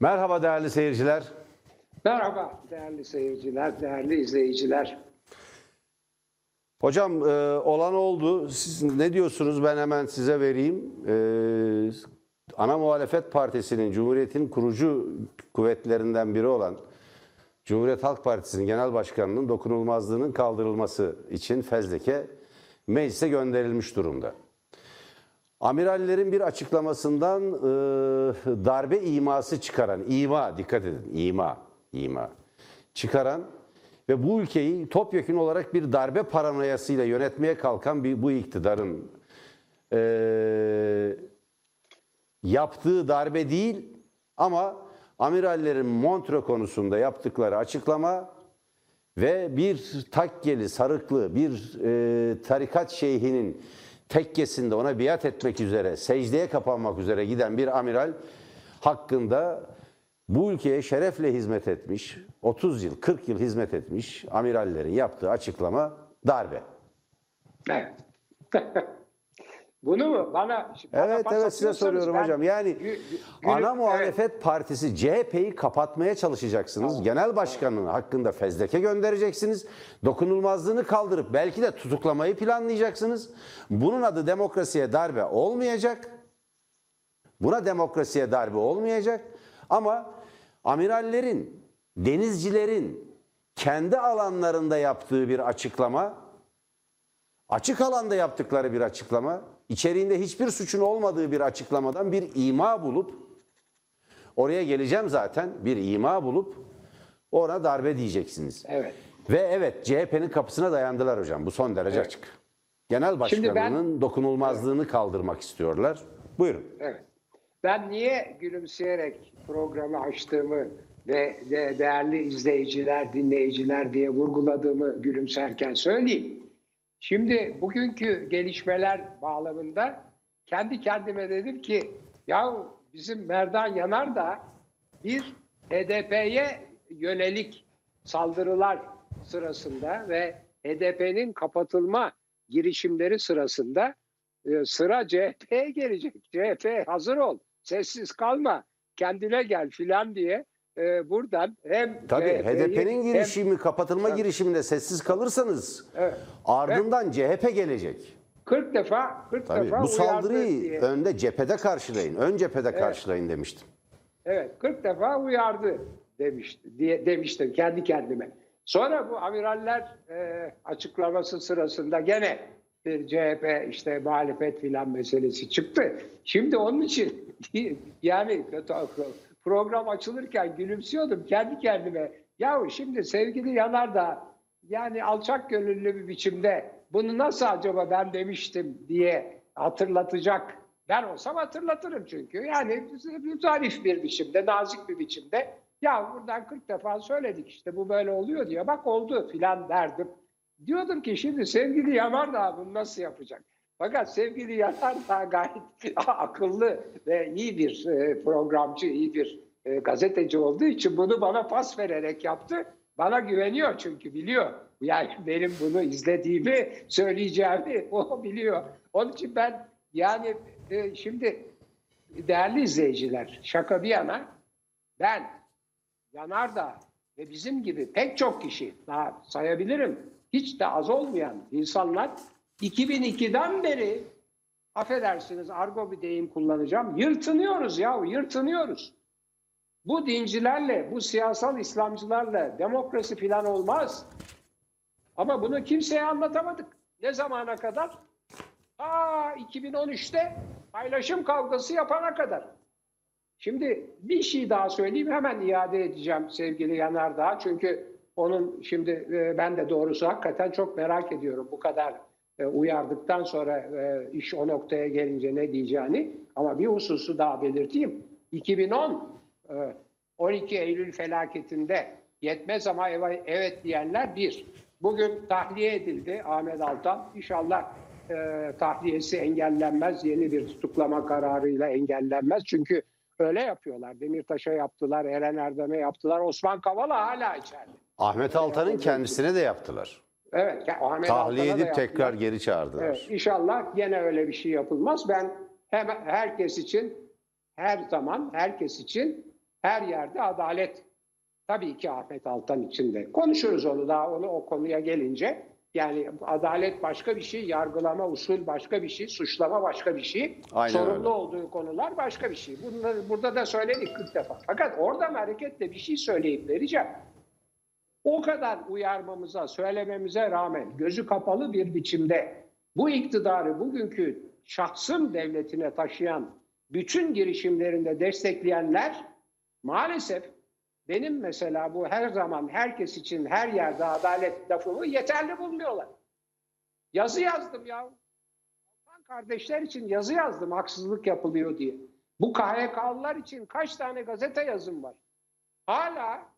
Merhaba değerli seyirciler. Merhaba değerli seyirciler, değerli izleyiciler. Hocam e, olan oldu. Siz ne diyorsunuz? Ben hemen size vereyim. E, ana muhalefet partisinin, Cumhuriyet'in kurucu kuvvetlerinden biri olan Cumhuriyet Halk Partisi'nin genel başkanının dokunulmazlığının kaldırılması için fezleke meclise gönderilmiş durumda. Amirallerin bir açıklamasından e, darbe iması çıkaran, ima dikkat edin, ima, ima çıkaran ve bu ülkeyi topyekun olarak bir darbe paranoyasıyla yönetmeye kalkan bir bu iktidarın e, yaptığı darbe değil ama amirallerin Montre konusunda yaptıkları açıklama ve bir takkeli, sarıklı bir e, tarikat şeyhinin tekkesinde ona biat etmek üzere, secdeye kapanmak üzere giden bir amiral hakkında bu ülkeye şerefle hizmet etmiş, 30 yıl, 40 yıl hizmet etmiş amirallerin yaptığı açıklama darbe. Evet. Bunu mu bana bana Evet pas evet size soruyorum ben hocam. Yani gü- gü- gülüp- ana evet. muhalefet partisi CHP'yi kapatmaya çalışacaksınız. Genel başkanının hakkında fezleke göndereceksiniz. Dokunulmazlığını kaldırıp belki de tutuklamayı planlayacaksınız. Bunun adı demokrasiye darbe olmayacak. Buna demokrasiye darbe olmayacak. Ama amirallerin, denizcilerin kendi alanlarında yaptığı bir açıklama açık alanda yaptıkları bir açıklama, içeriğinde hiçbir suçun olmadığı bir açıklamadan bir ima bulup, oraya geleceğim zaten, bir ima bulup ona darbe diyeceksiniz. Evet. Ve evet CHP'nin kapısına dayandılar hocam. Bu son derece açık. Genel Şimdi ben- başkanının dokunulmazlığını kaldırmak istiyorlar. Buyurun. Evet. Ben niye gülümseyerek programı açtığımı ve de değerli izleyiciler, dinleyiciler diye vurguladığımı gülümserken söyleyeyim. Şimdi bugünkü gelişmeler bağlamında kendi kendime dedim ki ya bizim Merdan Yanar da bir HDP'ye yönelik saldırılar sırasında ve HDP'nin kapatılma girişimleri sırasında e, sıra CHP'ye gelecek. CHP hazır ol, sessiz kalma, kendine gel filan diye e, buradan hem Tabii CHP'yi HDP'nin hem- girişimi, kapatılma girişiminde sessiz kalırsanız Evet. ardından CHP gelecek. 40 defa 40 Tabii defa bu saldırıyı diye. önde cephede karşılayın. Ön cephede karşılayın demiştim. Evet 40 defa uyardı demişti diye demiştim kendi kendime. Sonra bu amiraller e, açıklaması sırasında gene bir CHP işte muhalefet filan meselesi çıktı. Şimdi onun için yani program açılırken gülümsüyordum kendi kendime. Yahu şimdi sevgili Yanardağ yani alçak gönüllü bir biçimde bunu nasıl acaba ben demiştim diye hatırlatacak. Ben olsam hatırlatırım çünkü. Yani zarif bir biçimde, nazik bir biçimde. Ya buradan 40 defa söyledik işte bu böyle oluyor diye. Bak oldu filan derdim. Diyordum ki şimdi sevgili Yanardağ bunu nasıl yapacak? Fakat sevgili Yanardağ gayet akıllı ve iyi bir e, programcı, iyi bir e, gazeteci olduğu için bunu bana pas vererek yaptı. Bana güveniyor çünkü biliyor. Yani benim bunu izlediğimi, söyleyeceğimi o biliyor. Onun için ben yani e, şimdi değerli izleyiciler şaka bir yana ben Yanardağ ve bizim gibi pek çok kişi daha sayabilirim. Hiç de az olmayan insanlar 2002'den beri affedersiniz argo bir deyim kullanacağım. Yırtınıyoruz ya yırtınıyoruz. Bu dincilerle, bu siyasal İslamcılarla demokrasi falan olmaz. Ama bunu kimseye anlatamadık. Ne zamana kadar? Aa 2013'te paylaşım kavgası yapana kadar. Şimdi bir şey daha söyleyeyim hemen iade edeceğim sevgili Yanardağ. Çünkü onun şimdi e, ben de doğrusu hakikaten çok merak ediyorum bu kadar uyardıktan sonra e, iş o noktaya gelince ne diyeceğini. Ama bir hususu daha belirteyim. 2010 e, 12 Eylül felaketinde yetmez ama evet diyenler bir. Bugün tahliye edildi Ahmet Altan. İnşallah e, tahliyesi engellenmez. Yeni bir tutuklama kararıyla engellenmez. Çünkü öyle yapıyorlar. Demirtaş'a yaptılar, Eren Erdem'e yaptılar. Osman Kavala hala içeride. Ahmet Altan'ın kendisine de yaptılar. Evet. ya Ahmet Tahliye edip tekrar geri çağırdılar. Evet, inşallah gene öyle bir şey yapılmaz. Ben hem herkes için her zaman herkes için her yerde adalet. Tabii ki Ahmet Altan için de. Konuşuruz onu daha onu o konuya gelince. Yani adalet başka bir şey, yargılama, usul başka bir şey, suçlama başka bir şey, Aynen sorumlu öyle. olduğu konular başka bir şey. Bunları burada da söyledik 40 defa. Fakat oradan hareketle bir şey söyleyip vereceğim. O kadar uyarmamıza, söylememize rağmen gözü kapalı bir biçimde bu iktidarı bugünkü şahsım devletine taşıyan bütün girişimlerinde destekleyenler maalesef benim mesela bu her zaman herkes için her yerde adalet lafımı yeterli bulmuyorlar. Yazı yazdım ya. Alman kardeşler için yazı yazdım haksızlık yapılıyor diye. Bu KHK'lılar için kaç tane gazete yazım var. Hala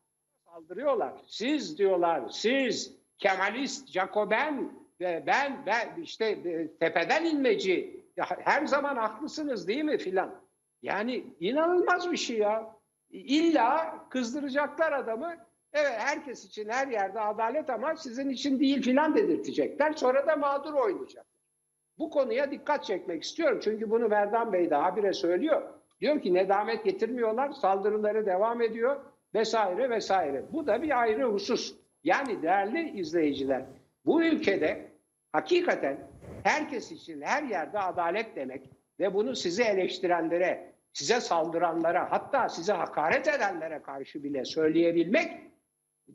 saldırıyorlar. Siz diyorlar, siz Kemalist, Jacoben ben, ben işte e, tepeden inmeci. Her zaman haklısınız değil mi filan. Yani inanılmaz bir şey ya. İlla kızdıracaklar adamı. Evet herkes için her yerde adalet ama sizin için değil filan dedirtecekler. Sonra da mağdur oynayacak. Bu konuya dikkat çekmek istiyorum. Çünkü bunu Merdan Bey de habire söylüyor. Diyor ki nedamet getirmiyorlar, saldırıları devam ediyor vesaire vesaire. Bu da bir ayrı husus. Yani değerli izleyiciler, bu ülkede hakikaten herkes için her yerde adalet demek ve bunu sizi eleştirenlere, size saldıranlara, hatta size hakaret edenlere karşı bile söyleyebilmek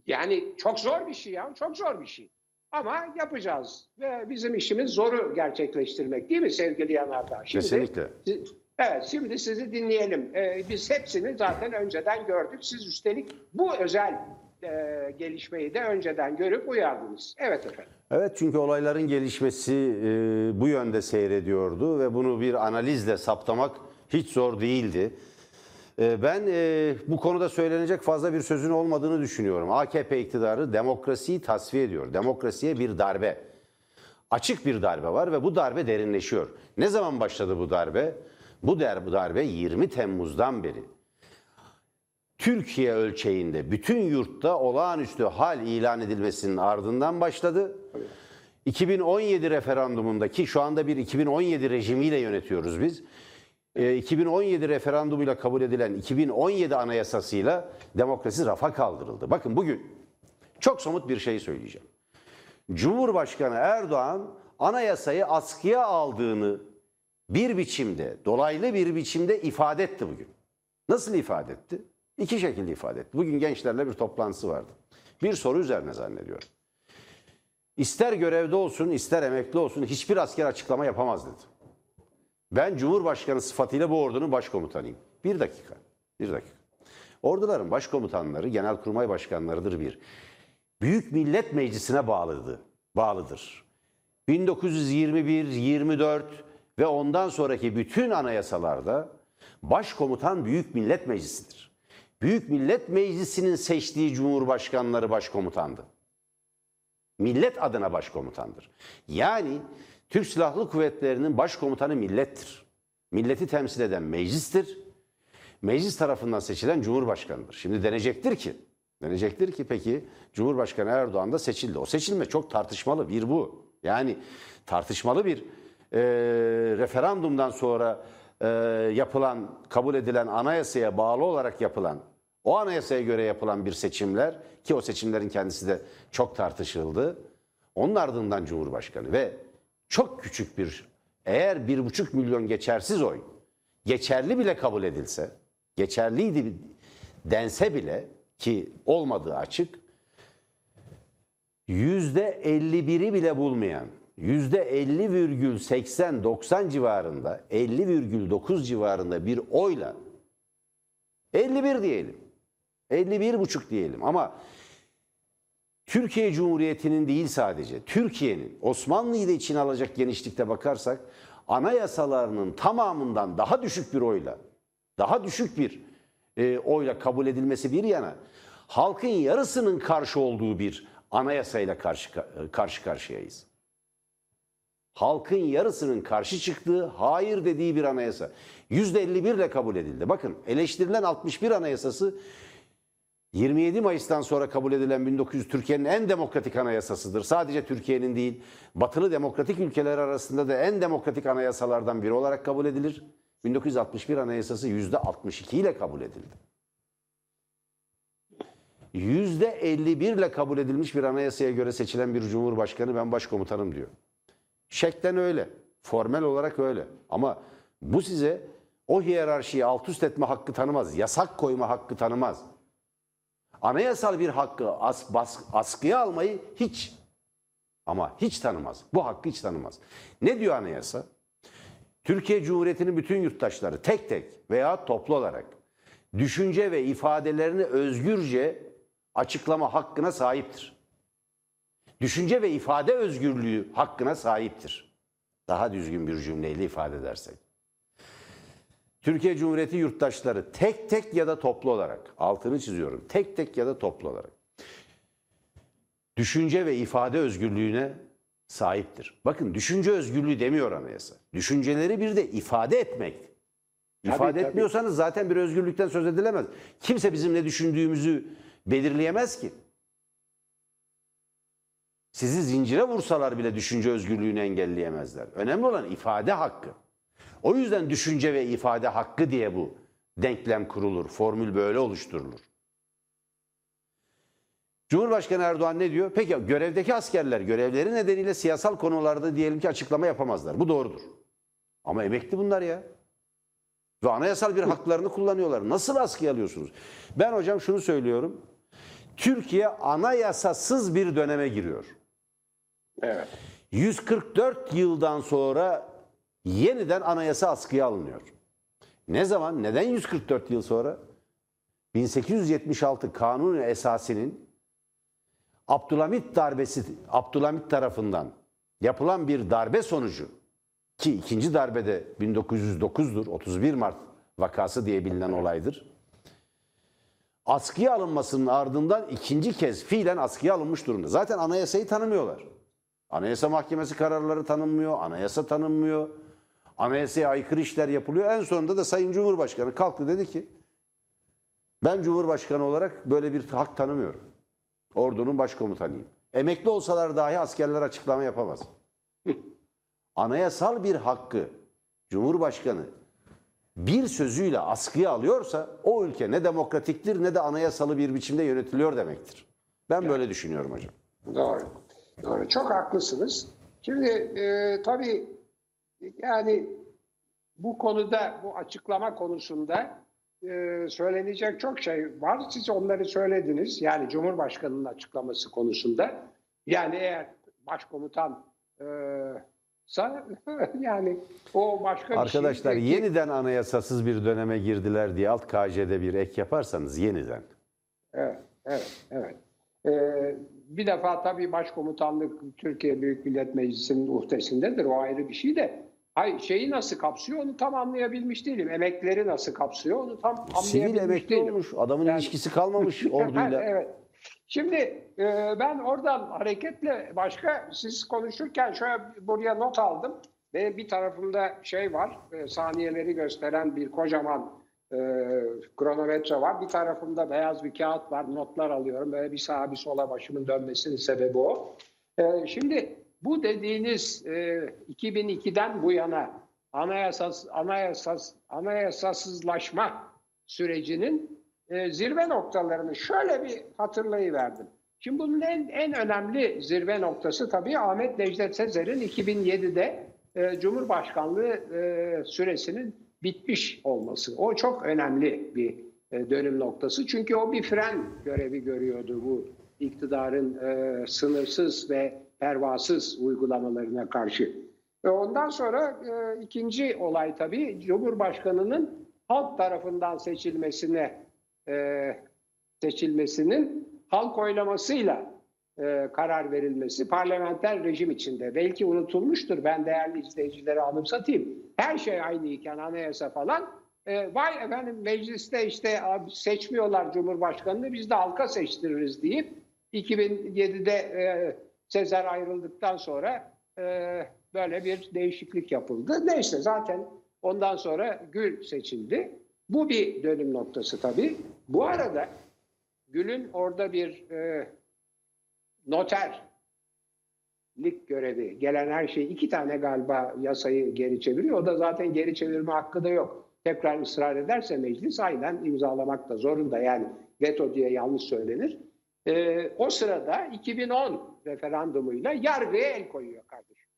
yani çok zor bir şey ya, çok zor bir şey. Ama yapacağız ve bizim işimiz zoru gerçekleştirmek değil mi sevgili Yanardağ? Şimdi, Kesinlikle. Evet şimdi sizi dinleyelim. Ee, biz hepsini zaten önceden gördük. Siz üstelik bu özel e, gelişmeyi de önceden görüp uyardınız. Evet efendim. Evet çünkü olayların gelişmesi e, bu yönde seyrediyordu ve bunu bir analizle saptamak hiç zor değildi. E, ben e, bu konuda söylenecek fazla bir sözün olmadığını düşünüyorum. AKP iktidarı demokrasiyi tasfiye ediyor. Demokrasiye bir darbe. Açık bir darbe var ve bu darbe derinleşiyor. Ne zaman başladı bu darbe? Bu darbe 20 Temmuz'dan beri. Türkiye ölçeğinde bütün yurtta olağanüstü hal ilan edilmesinin ardından başladı. 2017 referandumundaki şu anda bir 2017 rejimiyle yönetiyoruz biz. Ee, 2017 referandumuyla kabul edilen 2017 anayasasıyla demokrasi rafa kaldırıldı. Bakın bugün çok somut bir şey söyleyeceğim. Cumhurbaşkanı Erdoğan anayasayı askıya aldığını bir biçimde, dolaylı bir biçimde ifade etti bugün. Nasıl ifade etti? İki şekilde ifade etti. Bugün gençlerle bir toplantısı vardı. Bir soru üzerine zannediyorum. İster görevde olsun, ister emekli olsun hiçbir asker açıklama yapamaz dedi. Ben Cumhurbaşkanı sıfatıyla bu ordunun başkomutanıyım. Bir dakika, bir dakika. Orduların başkomutanları genelkurmay başkanlarıdır bir. Büyük Millet Meclisi'ne bağlıdır. bağlıdır. 1921, 24 ve ondan sonraki bütün anayasalarda başkomutan Büyük Millet Meclisi'dir. Büyük Millet Meclisi'nin seçtiği cumhurbaşkanları başkomutandı. Millet adına başkomutandır. Yani Türk Silahlı Kuvvetleri'nin başkomutanı millettir. Milleti temsil eden meclistir. Meclis tarafından seçilen cumhurbaşkanıdır. Şimdi denecektir ki, denecektir ki peki Cumhurbaşkanı Erdoğan da seçildi. O seçilme çok tartışmalı bir bu. Yani tartışmalı bir e, referandumdan sonra e, yapılan, kabul edilen anayasaya bağlı olarak yapılan, o anayasaya göre yapılan bir seçimler ki o seçimlerin kendisi de çok tartışıldı. Onun ardından Cumhurbaşkanı ve çok küçük bir, eğer bir buçuk milyon geçersiz oy geçerli bile kabul edilse, geçerliydi dense bile ki olmadığı açık, yüzde 51'i bile bulmayan, 50,80-90 civarında, 50,9 civarında bir oyla 51 diyelim. 51 buçuk diyelim ama Türkiye Cumhuriyeti'nin değil sadece Türkiye'nin Osmanlı'yı da içine alacak genişlikte bakarsak anayasalarının tamamından daha düşük bir oyla daha düşük bir e, oyla kabul edilmesi bir yana halkın yarısının karşı olduğu bir anayasayla karşı karşı karşıyayız. Halkın yarısının karşı çıktığı, hayır dediği bir anayasa. %51 ile kabul edildi. Bakın eleştirilen 61 anayasası 27 Mayıs'tan sonra kabul edilen 1900 Türkiye'nin en demokratik anayasasıdır. Sadece Türkiye'nin değil, batılı demokratik ülkeler arasında da en demokratik anayasalardan biri olarak kabul edilir. 1961 anayasası %62 ile kabul edildi. %51 ile kabul edilmiş bir anayasaya göre seçilen bir cumhurbaşkanı ben başkomutanım diyor. Şeklen öyle. Formel olarak öyle. Ama bu size o hiyerarşiyi alt üst etme hakkı tanımaz. Yasak koyma hakkı tanımaz. Anayasal bir hakkı as, bas, askıya almayı hiç ama hiç tanımaz. Bu hakkı hiç tanımaz. Ne diyor anayasa? Türkiye Cumhuriyeti'nin bütün yurttaşları tek tek veya toplu olarak düşünce ve ifadelerini özgürce açıklama hakkına sahiptir. Düşünce ve ifade özgürlüğü hakkına sahiptir. Daha düzgün bir cümleyle ifade edersek. Türkiye Cumhuriyeti yurttaşları tek tek ya da toplu olarak, altını çiziyorum, tek tek ya da toplu olarak düşünce ve ifade özgürlüğüne sahiptir. Bakın düşünce özgürlüğü demiyor anayasa. Düşünceleri bir de ifade etmek. İfade tabii. etmiyorsanız zaten bir özgürlükten söz edilemez. Kimse bizim ne düşündüğümüzü belirleyemez ki. Sizi zincire vursalar bile düşünce özgürlüğünü engelleyemezler. Önemli olan ifade hakkı. O yüzden düşünce ve ifade hakkı diye bu denklem kurulur. Formül böyle oluşturulur. Cumhurbaşkanı Erdoğan ne diyor? Peki görevdeki askerler görevleri nedeniyle siyasal konularda diyelim ki açıklama yapamazlar. Bu doğrudur. Ama emekli bunlar ya. Ve anayasal bir haklarını kullanıyorlar. Nasıl askıya alıyorsunuz? Ben hocam şunu söylüyorum. Türkiye anayasasız bir döneme giriyor. Evet. 144 yıldan sonra yeniden anayasa askıya alınıyor. Ne zaman? Neden 144 yıl sonra? 1876 Kanun Esası'nın Abdülhamit darbesi Abdülhamit tarafından yapılan bir darbe sonucu ki ikinci darbede 1909'dur 31 Mart vakası diye bilinen olaydır. Askıya alınmasının ardından ikinci kez fiilen askıya alınmış durumda. Zaten anayasayı tanımıyorlar. Anayasa Mahkemesi kararları tanınmıyor, anayasa tanınmıyor. Anayasaya aykırı işler yapılıyor. En sonunda da Sayın Cumhurbaşkanı kalktı dedi ki ben Cumhurbaşkanı olarak böyle bir hak tanımıyorum. Ordunun başkomutanıyım. Emekli olsalar dahi askerler açıklama yapamaz. Anayasal bir hakkı Cumhurbaşkanı bir sözüyle askıya alıyorsa o ülke ne demokratiktir ne de anayasalı bir biçimde yönetiliyor demektir. Ben böyle düşünüyorum hocam. Doğru. Doğru. Çok haklısınız. Şimdi e, tabii yani bu konuda, bu açıklama konusunda e, söylenecek çok şey var. Siz onları söylediniz. Yani Cumhurbaşkanı'nın açıklaması konusunda. Yani eğer başkomutan e, yani o başka bir şey- Arkadaşlar yeniden anayasasız bir döneme girdiler diye alt KJ'de bir ek yaparsanız yeniden. Evet, evet, evet. Ee, bir defa tabii başkomutanlık Türkiye Büyük Millet Meclisi'nin uhdesindedir. O ayrı bir şey de. Hay şeyi nasıl kapsıyor onu tam anlayabilmiş değilim. Emekleri nasıl kapsıyor onu tam anlayabilmiş Sivil emekli değilim. olmuş. Adamın Yani- ilişkisi kalmamış orduyla. evet. Şimdi e, ben oradan hareketle başka siz konuşurken şöyle buraya not aldım. Benim bir tarafımda şey var, e, saniyeleri gösteren bir kocaman e, kronometre var. Bir tarafımda beyaz bir kağıt var, notlar alıyorum. Böyle bir sağa bir sola başımın dönmesinin sebebi o. E, şimdi bu dediğiniz e, 2002'den bu yana anayasas, anayasas, anayasasızlaşma sürecinin e, zirve noktalarını şöyle bir hatırlayıverdim. Şimdi bunun en, en önemli zirve noktası tabii Ahmet Necdet Sezer'in 2007'de e, Cumhurbaşkanlığı e, süresinin bitmiş olması. O çok önemli bir e, dönüm noktası. Çünkü o bir fren görevi görüyordu bu iktidarın e, sınırsız ve pervasız uygulamalarına karşı. Ve ondan sonra e, ikinci olay tabii Cumhurbaşkanı'nın halk tarafından seçilmesine e, seçilmesinin halk oylamasıyla e, karar verilmesi parlamenter rejim içinde. Belki unutulmuştur ben değerli izleyicilere anımsatayım. Her şey aynıyken anayasa falan e, vay efendim mecliste işte seçmiyorlar Cumhurbaşkanı'nı biz de halka seçtiririz deyip 2007'de e, Sezer ayrıldıktan sonra e, böyle bir değişiklik yapıldı. Neyse zaten ondan sonra Gül seçildi. Bu bir dönüm noktası tabii. Bu arada Gül'ün orada bir e, noterlik görevi, gelen her şey iki tane galiba yasayı geri çeviriyor. O da zaten geri çevirme hakkı da yok. tekrar ısrar ederse meclis aynen imzalamak da zorunda. Yani veto diye yanlış söylenir. Ee, o sırada 2010 referandumuyla yargıya el koyuyor kardeşim.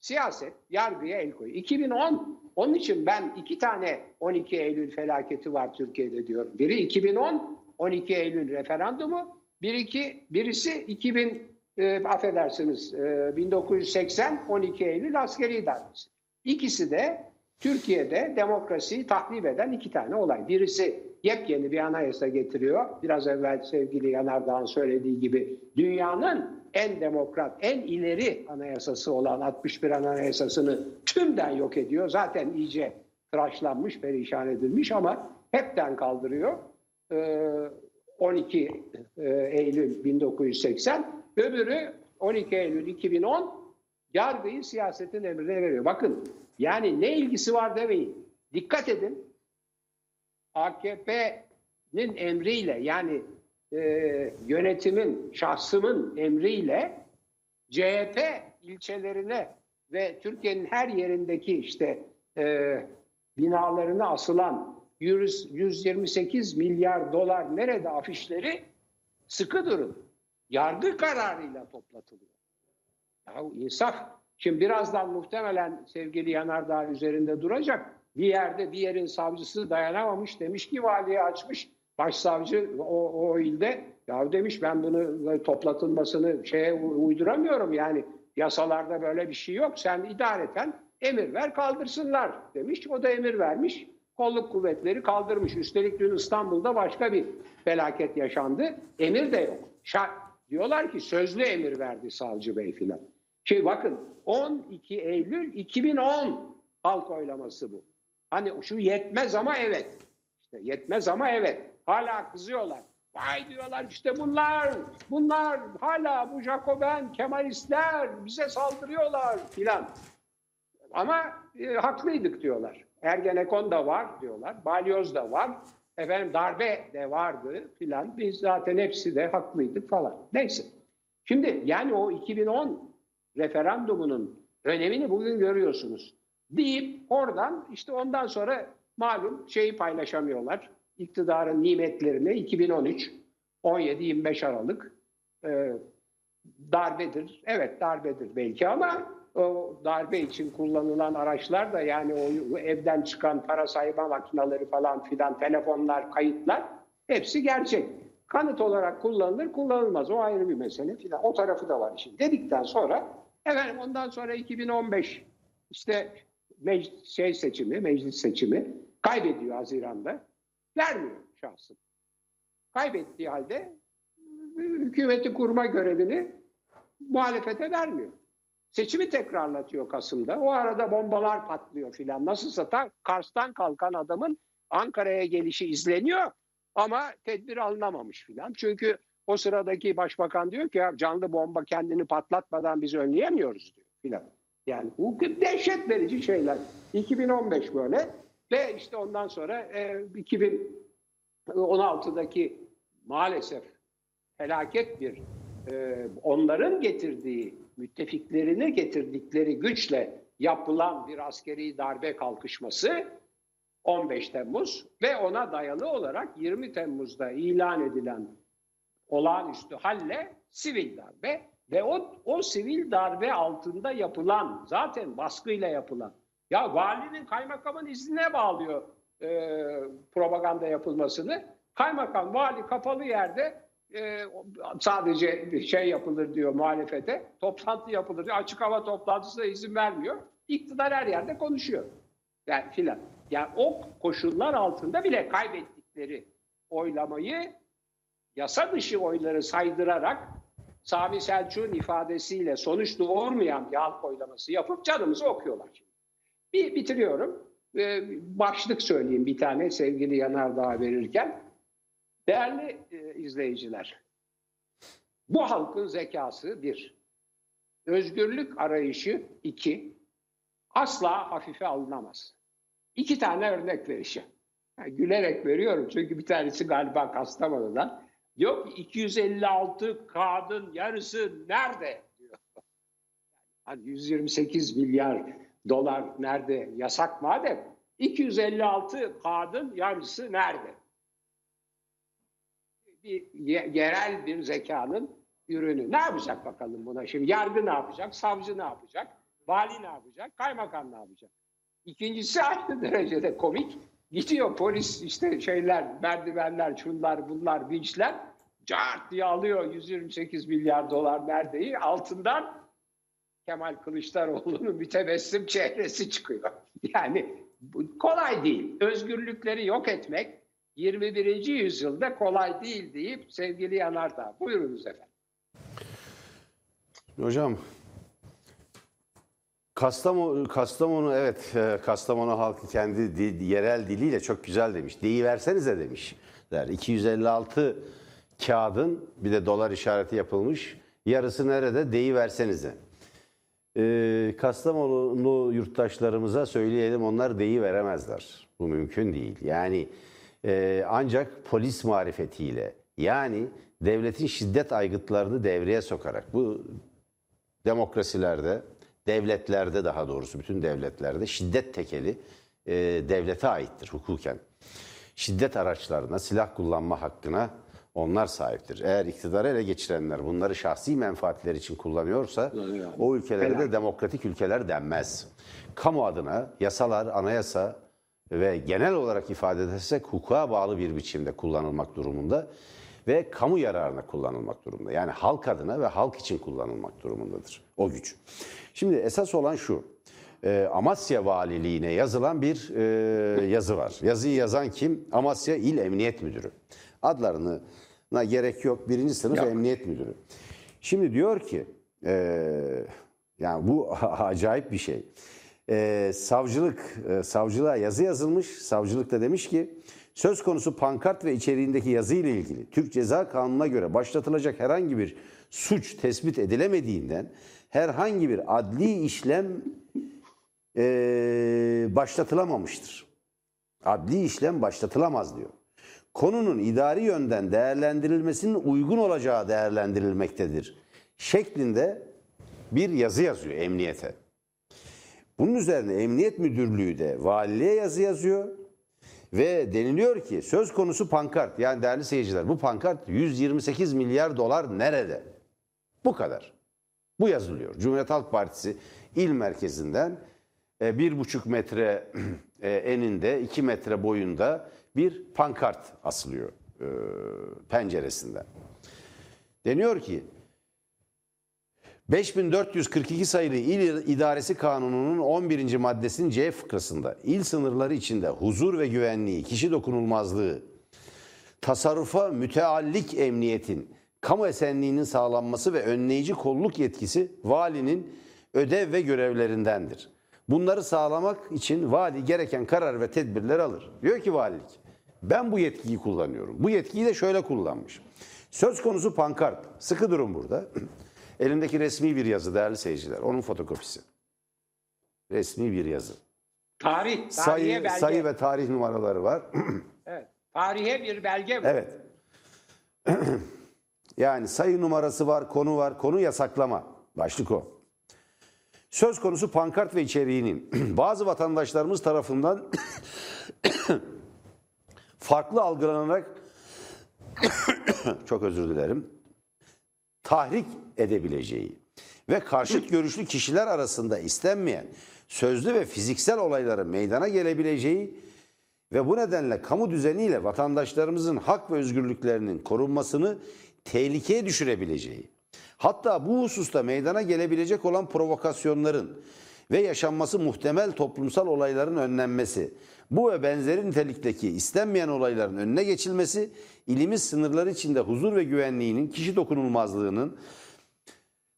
Siyaset yargıya el koyuyor. 2010 onun için ben iki tane 12 Eylül felaketi var Türkiye'de diyorum. Biri 2010 12 Eylül referandumu, bir iki, birisi 2000 e, affedersiniz e, 1980 12 Eylül askeri darbesi. İkisi de Türkiye'de demokrasiyi tahrip eden iki tane olay. Birisi yepyeni bir anayasa getiriyor. Biraz evvel sevgili Yanardağ'ın söylediği gibi dünyanın en demokrat, en ileri anayasası olan 61 anayasasını tümden yok ediyor. Zaten iyice tıraşlanmış, perişan edilmiş ama hepten kaldırıyor. Ee, 12 e, Eylül 1980, öbürü 12 Eylül 2010 yargıyı siyasetin emrine veriyor. Bakın yani ne ilgisi var demeyin. Dikkat edin. AKP'nin emriyle yani e, yönetimin, şahsımın emriyle CHP ilçelerine ve Türkiye'nin her yerindeki işte e, binalarına asılan 100, 128 milyar dolar nerede afişleri sıkı durun. Yargı kararıyla toplatılıyor. Ya insaf. Şimdi birazdan muhtemelen sevgili Yanardağ üzerinde duracak. Bir yerde bir yerin savcısı dayanamamış demiş ki valiye açmış. Başsavcı o, o ilde ya demiş ben bunu toplatılmasını şeye uyduramıyorum yani yasalarda böyle bir şey yok. Sen idareten emir ver kaldırsınlar demiş. O da emir vermiş. Kolluk kuvvetleri kaldırmış. Üstelik dün İstanbul'da başka bir felaket yaşandı. Emir de yok. Şart. Diyorlar ki sözlü emir verdi savcı bey filan. Şey bakın 12 Eylül 2010 halk oylaması bu. Hani şu yetmez ama evet. İşte yetmez ama evet. Hala kızıyorlar. Vay diyorlar işte bunlar, bunlar hala bu Jacoben, Kemalistler bize saldırıyorlar filan. Ama e, haklıydık diyorlar. Ergenekon da var diyorlar. Balyoz da var. Efendim darbe de vardı filan. Biz zaten hepsi de haklıydık falan. Neyse. Şimdi yani o 2010 referandumunun önemini bugün görüyorsunuz. Deyip oradan işte ondan sonra malum şeyi paylaşamıyorlar. İktidarın nimetlerini 2013 17-25 Aralık e, darbedir. Evet darbedir belki ama o darbe için kullanılan araçlar da yani o evden çıkan para sayma makineleri falan filan telefonlar, kayıtlar hepsi gerçek. Kanıt olarak kullanılır, kullanılmaz. O ayrı bir mesele filan. O tarafı da var işin. Dedikten sonra efendim ondan sonra 2015 işte meclis, şey seçimi, meclis seçimi kaybediyor Haziran'da. Vermiyor şahsım. Kaybettiği halde hükümeti kurma görevini muhalefete vermiyor. Seçimi tekrarlatıyor Kasım'da. O arada bombalar patlıyor filan. Nasılsa ta Kars'tan kalkan adamın Ankara'ya gelişi izleniyor ama tedbir alınamamış filan. Çünkü o sıradaki başbakan diyor ki canlı bomba kendini patlatmadan biz önleyemiyoruz diyor filan. Yani bu dehşet verici şeyler. 2015 böyle ve işte ondan sonra e, 2016'daki maalesef felaket bir e, onların getirdiği müttefiklerine getirdikleri güçle yapılan bir askeri darbe kalkışması 15 Temmuz ve ona dayalı olarak 20 Temmuz'da ilan edilen olağanüstü halle sivil darbe ve o, o sivil darbe altında yapılan zaten baskıyla yapılan ya valinin kaymakamın iznine bağlıyor e, propaganda yapılmasını. Kaymakam vali kapalı yerde e, sadece şey yapılır diyor muhalefete. Toplantı yapılır diyor. Açık hava toplantısına izin vermiyor. İktidar her yerde konuşuyor. Yani filan. Yani o koşullar altında bile kaybettikleri oylamayı yasa dışı oyları saydırarak Sami Selçuk'un ifadesiyle sonuç doğurmayan bir halk oylaması yapıp canımızı okuyorlar. Bir bitiriyorum. Ee, başlık söyleyeyim bir tane sevgili Yanardağ verirken. Değerli e, izleyiciler, bu halkın zekası bir, özgürlük arayışı iki, asla hafife alınamaz. İki tane örnek vereceğim. Yani gülerek veriyorum çünkü bir tanesi galiba Kastamonu'dan. Ki 256 kadın yarısı nerede? diyor. Hani 128 milyar dolar nerede? Yasak madem. 256 kağıdın yarısı nerede? Ye- yerel bir zekanın ürünü. Ne yapacak bakalım buna? Şimdi yargı ne yapacak? Savcı ne yapacak? Vali ne yapacak? Kaymakam ne yapacak? İkincisi aynı derecede komik. Gidiyor polis işte şeyler, merdivenler, şunlar, bunlar, vinçler cart diye alıyor 128 milyar dolar neredeyi altından Kemal Kılıçdaroğlu'nun mütebessim çehresi çıkıyor. Yani bu kolay değil. Özgürlükleri yok etmek 21. yüzyılda kolay değil deyip sevgili Yanardağ. Buyurunuz efendim. Hocam Kastamonu, Kastamonu evet e, Kastamonu halkı kendi di- yerel diliyle çok güzel demiş. Deyiversenize demiş. Der. 256 kağıdın bir de dolar işareti yapılmış. Yarısı nerede? Deyiversenize. Ee, Kastamonu yurttaşlarımıza söyleyelim onlar deyi veremezler. Bu mümkün değil. Yani e, ancak polis marifetiyle yani devletin şiddet aygıtlarını devreye sokarak bu demokrasilerde, devletlerde daha doğrusu bütün devletlerde şiddet tekeli e, devlete aittir hukuken. Şiddet araçlarına, silah kullanma hakkına onlar sahiptir. Eğer iktidarı ele geçirenler bunları şahsi menfaatler için kullanıyorsa o ülkelere de demokratik ülkeler denmez. Kamu adına yasalar, anayasa ve genel olarak ifade edersek hukuka bağlı bir biçimde kullanılmak durumunda ve kamu yararına kullanılmak durumunda. Yani halk adına ve halk için kullanılmak durumundadır o güç. Şimdi esas olan şu. e, Amasya Valiliğine yazılan bir e, yazı var. Yazıyı yazan kim? Amasya İl Emniyet Müdürü. Adlarına gerek yok. Birinci sınıf Yok. Emniyet Müdürü. Şimdi diyor ki, e, yani bu acayip bir şey. E, savcılık, e, savcılığa yazı yazılmış. Savcılık da demiş ki, söz konusu pankart ve içeriğindeki yazı ile ilgili Türk Ceza Kanunu'na göre başlatılacak herhangi bir suç tespit edilemediğinden herhangi bir adli işlem e, başlatılamamıştır. Adli işlem başlatılamaz diyor. Konunun idari yönden değerlendirilmesinin uygun olacağı değerlendirilmektedir. Şeklinde bir yazı yazıyor emniyete. Bunun üzerine emniyet müdürlüğü de valiliğe yazı yazıyor. Ve deniliyor ki söz konusu pankart yani değerli seyirciler bu pankart 128 milyar dolar nerede? Bu kadar. Bu yazılıyor. Cumhuriyet Halk Partisi il merkezinden e, bir buçuk metre e, eninde, iki metre boyunda bir pankart asılıyor e, penceresinden. Deniyor ki 5442 sayılı İl İdaresi Kanunu'nun 11. maddesinin C fıkrasında il sınırları içinde huzur ve güvenliği, kişi dokunulmazlığı, tasarrufa müteallik emniyetin, kamu esenliğinin sağlanması ve önleyici kolluk yetkisi valinin ödev ve görevlerindendir. Bunları sağlamak için vali gereken karar ve tedbirler alır. Diyor ki valilik, ben bu yetkiyi kullanıyorum. Bu yetkiyi de şöyle kullanmış. Söz konusu pankart. Sıkı durun burada. Elimdeki resmi bir yazı değerli seyirciler. Onun fotokopisi. Resmi bir yazı. Tarih, Sayı, belge. sayı ve tarih numaraları var. Evet. Tarihe bir belge bu. Evet. yani sayı numarası var, konu var. Konu yasaklama. Başlık o. Söz konusu pankart ve içeriğinin bazı vatandaşlarımız tarafından farklı algılanarak çok özür dilerim. Tahrik edebileceği ve karşıt görüşlü kişiler arasında istenmeyen sözlü ve fiziksel olayların meydana gelebileceği ve bu nedenle kamu düzeniyle vatandaşlarımızın hak ve özgürlüklerinin korunmasını tehlikeye düşürebileceği, hatta bu hususta meydana gelebilecek olan provokasyonların ve yaşanması muhtemel toplumsal olayların önlenmesi, bu ve benzeri nitelikteki istenmeyen olayların önüne geçilmesi, ilimiz sınırları içinde huzur ve güvenliğinin, kişi dokunulmazlığının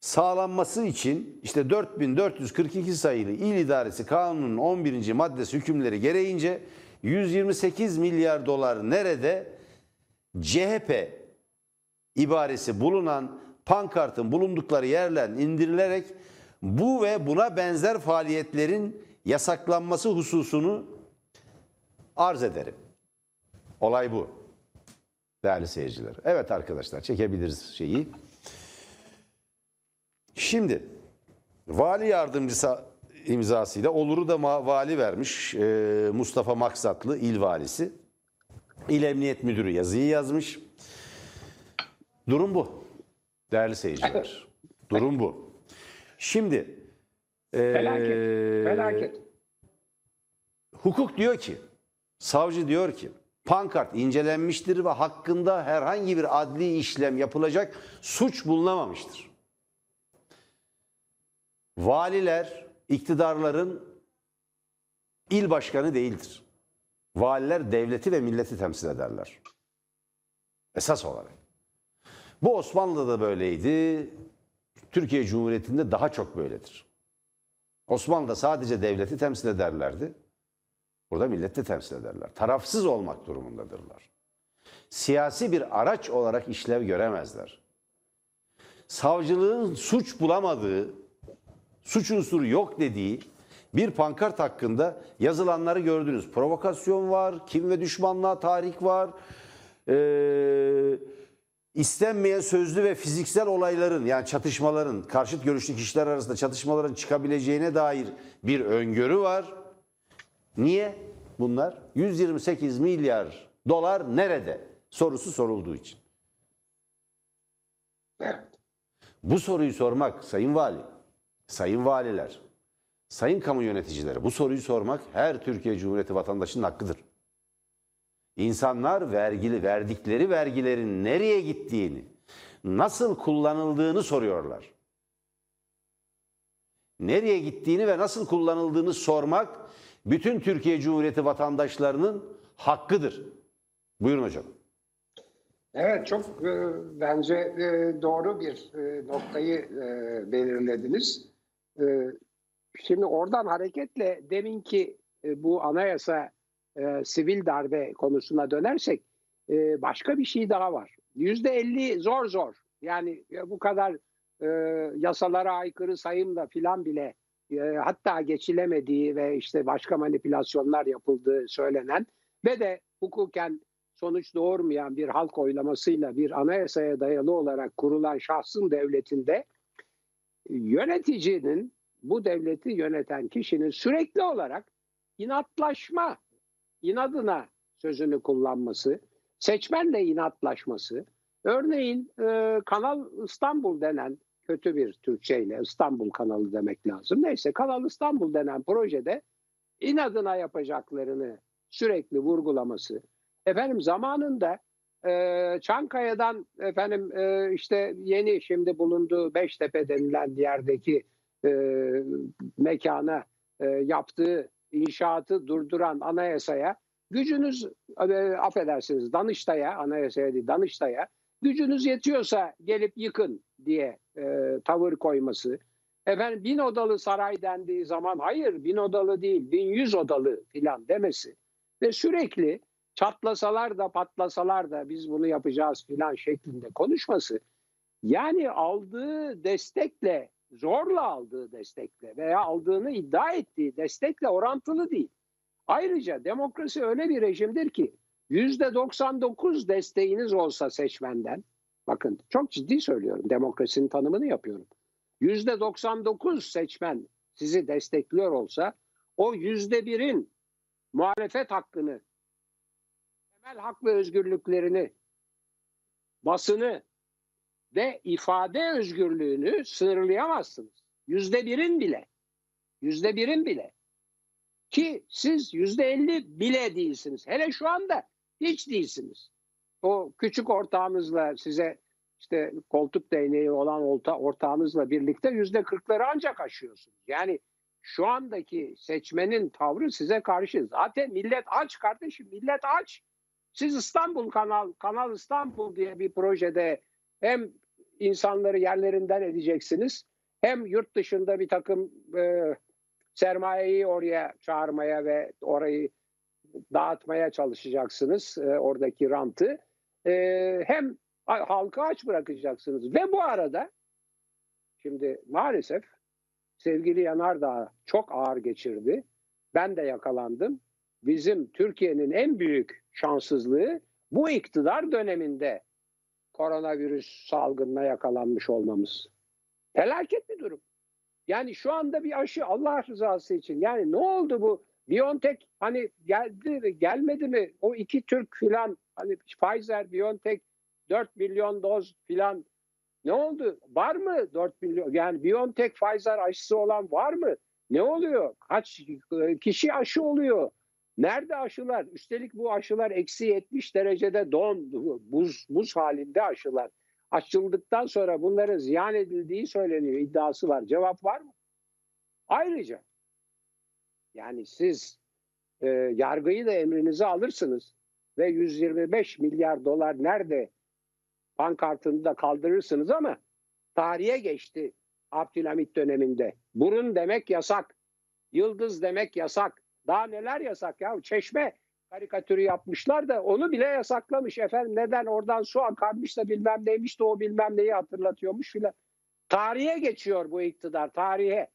sağlanması için işte 4442 sayılı İl İdaresi Kanunu'nun 11. maddesi hükümleri gereğince 128 milyar dolar nerede CHP ibaresi bulunan pankartın bulundukları yerden indirilerek bu ve buna benzer faaliyetlerin yasaklanması hususunu arz ederim. Olay bu. Değerli seyirciler. Evet arkadaşlar çekebiliriz şeyi. Şimdi vali yardımcısı imzasıyla oluru da vali vermiş. Ee, Mustafa Maksatlı il valisi. İl Emniyet Müdürü yazıyı yazmış. Durum bu. Değerli seyirciler. Durum bu. Şimdi Felaket. Felaket. Hukuk diyor ki, savcı diyor ki, pankart incelenmiştir ve hakkında herhangi bir adli işlem yapılacak suç bulunamamıştır. Valiler, iktidarların il başkanı değildir. Valiler devleti ve milleti temsil ederler. Esas olarak. Bu Osmanlı'da da böyleydi. Türkiye Cumhuriyeti'nde daha çok böyledir. Osmanlı'da sadece devleti temsil ederlerdi. Burada milleti temsil ederler. Tarafsız olmak durumundadırlar. Siyasi bir araç olarak işlev göremezler. Savcılığın suç bulamadığı, suç unsuru yok dediği bir pankart hakkında yazılanları gördünüz. Provokasyon var, kim ve düşmanlığa tahrik var. Ee, istenmeyen sözlü ve fiziksel olayların yani çatışmaların, karşıt görüşlü kişiler arasında çatışmaların çıkabileceğine dair bir öngörü var. Niye bunlar? 128 milyar dolar nerede? Sorusu sorulduğu için. Evet. Bu soruyu sormak Sayın Vali, Sayın Valiler, Sayın Kamu Yöneticileri bu soruyu sormak her Türkiye Cumhuriyeti vatandaşının hakkıdır. İnsanlar vergili verdikleri vergilerin nereye gittiğini, nasıl kullanıldığını soruyorlar. Nereye gittiğini ve nasıl kullanıldığını sormak bütün Türkiye Cumhuriyeti vatandaşlarının hakkıdır. Buyurun hocam. Evet çok e, bence e, doğru bir e, noktayı e, belirlediniz. E, şimdi oradan hareketle deminki e, bu anayasa e, sivil darbe konusuna dönersek e, başka bir şey daha var. Yüzde elli zor zor. Yani e, bu kadar e, yasalara aykırı sayımla filan bile e, hatta geçilemediği ve işte başka manipülasyonlar yapıldığı söylenen ve de hukuken sonuç doğurmayan bir halk oylamasıyla bir anayasaya dayalı olarak kurulan şahsın devletinde yöneticinin bu devleti yöneten kişinin sürekli olarak inatlaşma, inadına sözünü kullanması, seçmenle inatlaşması, örneğin e, Kanal İstanbul denen kötü bir Türkçeyle İstanbul kanalı demek lazım. Neyse Kanal İstanbul denen projede inadına yapacaklarını sürekli vurgulaması, efendim zamanında e, Çankaya'dan efendim e, işte yeni şimdi bulunduğu Beştepe denilen yerdeki e, mekana e, yaptığı inşaatı durduran anayasaya gücünüz e, affedersiniz Danıştay'a anayasaya değil Danıştay'a gücünüz yetiyorsa gelip yıkın diye e, tavır koyması. Efendim bin odalı saray dendiği zaman hayır bin odalı değil bin yüz odalı filan demesi ve sürekli çatlasalar da patlasalar da biz bunu yapacağız filan şeklinde konuşması yani aldığı destekle zorla aldığı destekle veya aldığını iddia ettiği destekle orantılı değil. Ayrıca demokrasi öyle bir rejimdir ki yüzde 99 desteğiniz olsa seçmenden bakın çok ciddi söylüyorum demokrasinin tanımını yapıyorum. Yüzde 99 seçmen sizi destekliyor olsa o yüzde birin muhalefet hakkını temel hak ve özgürlüklerini, basını ve ifade özgürlüğünü sınırlayamazsınız. Yüzde birin bile. Yüzde birin bile. Ki siz yüzde elli bile değilsiniz. Hele şu anda hiç değilsiniz. O küçük ortağınızla size işte koltuk değneği olan orta, ortağınızla birlikte yüzde kırkları ancak aşıyorsunuz. Yani şu andaki seçmenin tavrı size karşı. Zaten millet aç kardeşim, millet aç. Siz İstanbul Kanal, Kanal İstanbul diye bir projede hem insanları yerlerinden edeceksiniz hem yurt dışında bir takım e, sermayeyi oraya çağırmaya ve orayı dağıtmaya çalışacaksınız e, oradaki rantı. E, hem halka aç bırakacaksınız ve bu arada şimdi maalesef sevgili Yanardağ çok ağır geçirdi. Ben de yakalandım. Bizim Türkiye'nin en büyük şanssızlığı bu iktidar döneminde koronavirüs salgınına yakalanmış olmamız. Felaket bir durum. Yani şu anda bir aşı Allah rızası için. Yani ne oldu bu? BioNTech hani geldi mi gelmedi mi? O iki Türk filan hani Pfizer, BioNTech 4 milyon doz filan ne oldu? Var mı 4 milyon? Yani BioNTech, Pfizer aşısı olan var mı? Ne oluyor? Kaç kişi aşı oluyor? Nerede aşılar? Üstelik bu aşılar eksi 70 derecede don, buz, buz halinde aşılar. Açıldıktan sonra bunların ziyan edildiği söyleniyor. iddiası var. Cevap var mı? Ayrıca yani siz e, yargıyı da emrinize alırsınız ve 125 milyar dolar nerede pankartını da kaldırırsınız ama tarihe geçti Abdülhamit döneminde. Burun demek yasak. Yıldız demek yasak. Daha neler yasak ya? Çeşme karikatürü yapmışlar da onu bile yasaklamış efendim. Neden oradan su akarmış da bilmem neymiş de o bilmem neyi hatırlatıyormuş filan. Tarihe geçiyor bu iktidar tarihe.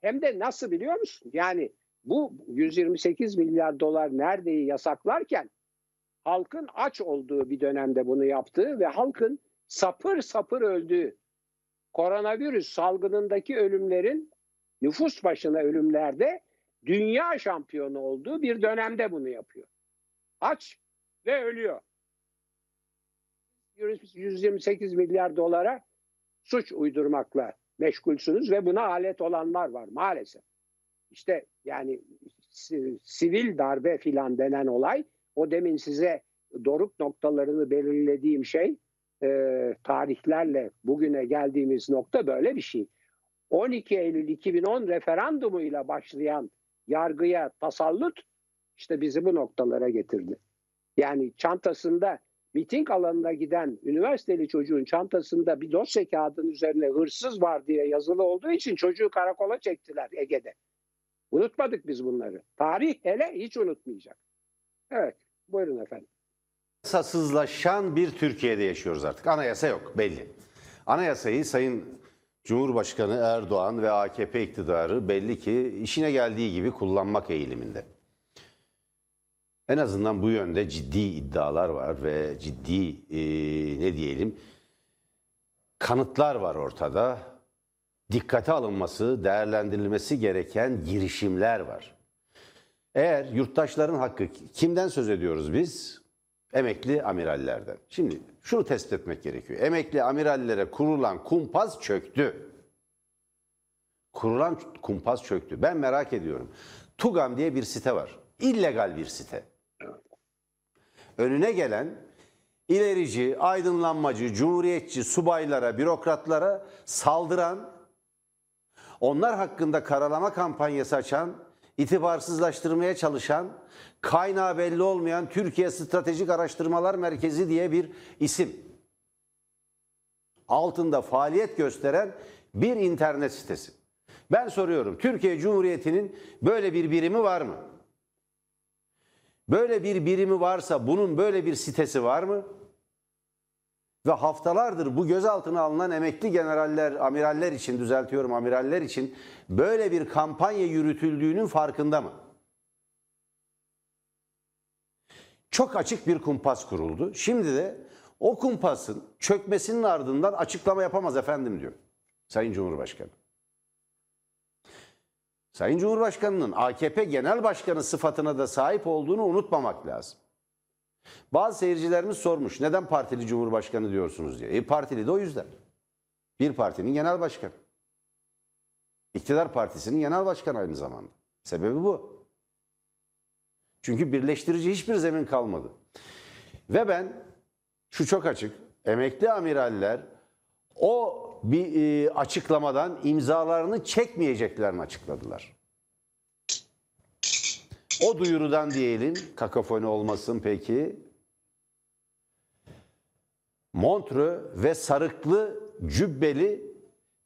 Hem de nasıl biliyor musun? Yani bu 128 milyar dolar neredeyi yasaklarken halkın aç olduğu bir dönemde bunu yaptığı ve halkın sapır sapır öldüğü koronavirüs salgınındaki ölümlerin nüfus başına ölümlerde dünya şampiyonu olduğu bir dönemde bunu yapıyor. Aç ve ölüyor. 128 milyar dolara suç uydurmakla meşgulsünüz ve buna alet olanlar var maalesef. İşte yani si- sivil darbe filan denen olay o demin size doruk noktalarını belirlediğim şey e, tarihlerle bugüne geldiğimiz nokta böyle bir şey. 12 Eylül 2010 referandumuyla başlayan yargıya tasallut işte bizi bu noktalara getirdi. Yani çantasında miting alanına giden üniversiteli çocuğun çantasında bir dosya kağıdının üzerine hırsız var diye yazılı olduğu için çocuğu karakola çektiler Ege'de. Unutmadık biz bunları. Tarih hele hiç unutmayacak. Evet, buyurun efendim. Anayasasızlaşan bir Türkiye'de yaşıyoruz artık. Anayasa yok belli. Anayasayı Sayın Cumhurbaşkanı Erdoğan ve AKP iktidarı belli ki işine geldiği gibi kullanmak eğiliminde. En azından bu yönde ciddi iddialar var ve ciddi e, ne diyelim kanıtlar var ortada. Dikkate alınması, değerlendirilmesi gereken girişimler var. Eğer yurttaşların hakkı kimden söz ediyoruz biz? Emekli amirallerden. Şimdi şunu tespit etmek gerekiyor. Emekli amirallere kurulan kumpas çöktü. Kurulan kumpas çöktü. Ben merak ediyorum. Tugam diye bir site var. İllegal bir site. Önüne gelen ilerici, aydınlanmacı, cumhuriyetçi subaylara, bürokratlara saldıran, onlar hakkında karalama kampanyası açan, itibarsızlaştırmaya çalışan, kaynağı belli olmayan Türkiye Stratejik Araştırmalar Merkezi diye bir isim. Altında faaliyet gösteren bir internet sitesi. Ben soruyorum, Türkiye Cumhuriyeti'nin böyle bir birimi var mı? Böyle bir birimi varsa bunun böyle bir sitesi var mı? Ve haftalardır bu gözaltına alınan emekli generaller, amiraller için düzeltiyorum amiraller için böyle bir kampanya yürütüldüğünün farkında mı? Çok açık bir kumpas kuruldu. Şimdi de o kumpasın çökmesinin ardından açıklama yapamaz efendim diyor Sayın Cumhurbaşkanı. Sayın Cumhurbaşkanı'nın AKP Genel Başkanı sıfatına da sahip olduğunu unutmamak lazım. Bazı seyircilerimiz sormuş neden partili cumhurbaşkanı diyorsunuz diye. E partili de o yüzden. Bir partinin genel başkanı. İktidar partisinin genel başkanı aynı zamanda. Sebebi bu. Çünkü birleştirici hiçbir zemin kalmadı. Ve ben şu çok açık. Emekli amiraller o bir e, açıklamadan imzalarını çekmeyeceklerini açıkladılar. O duyurudan diyelim, kakafoni olmasın peki. Montreux ve sarıklı cübbeli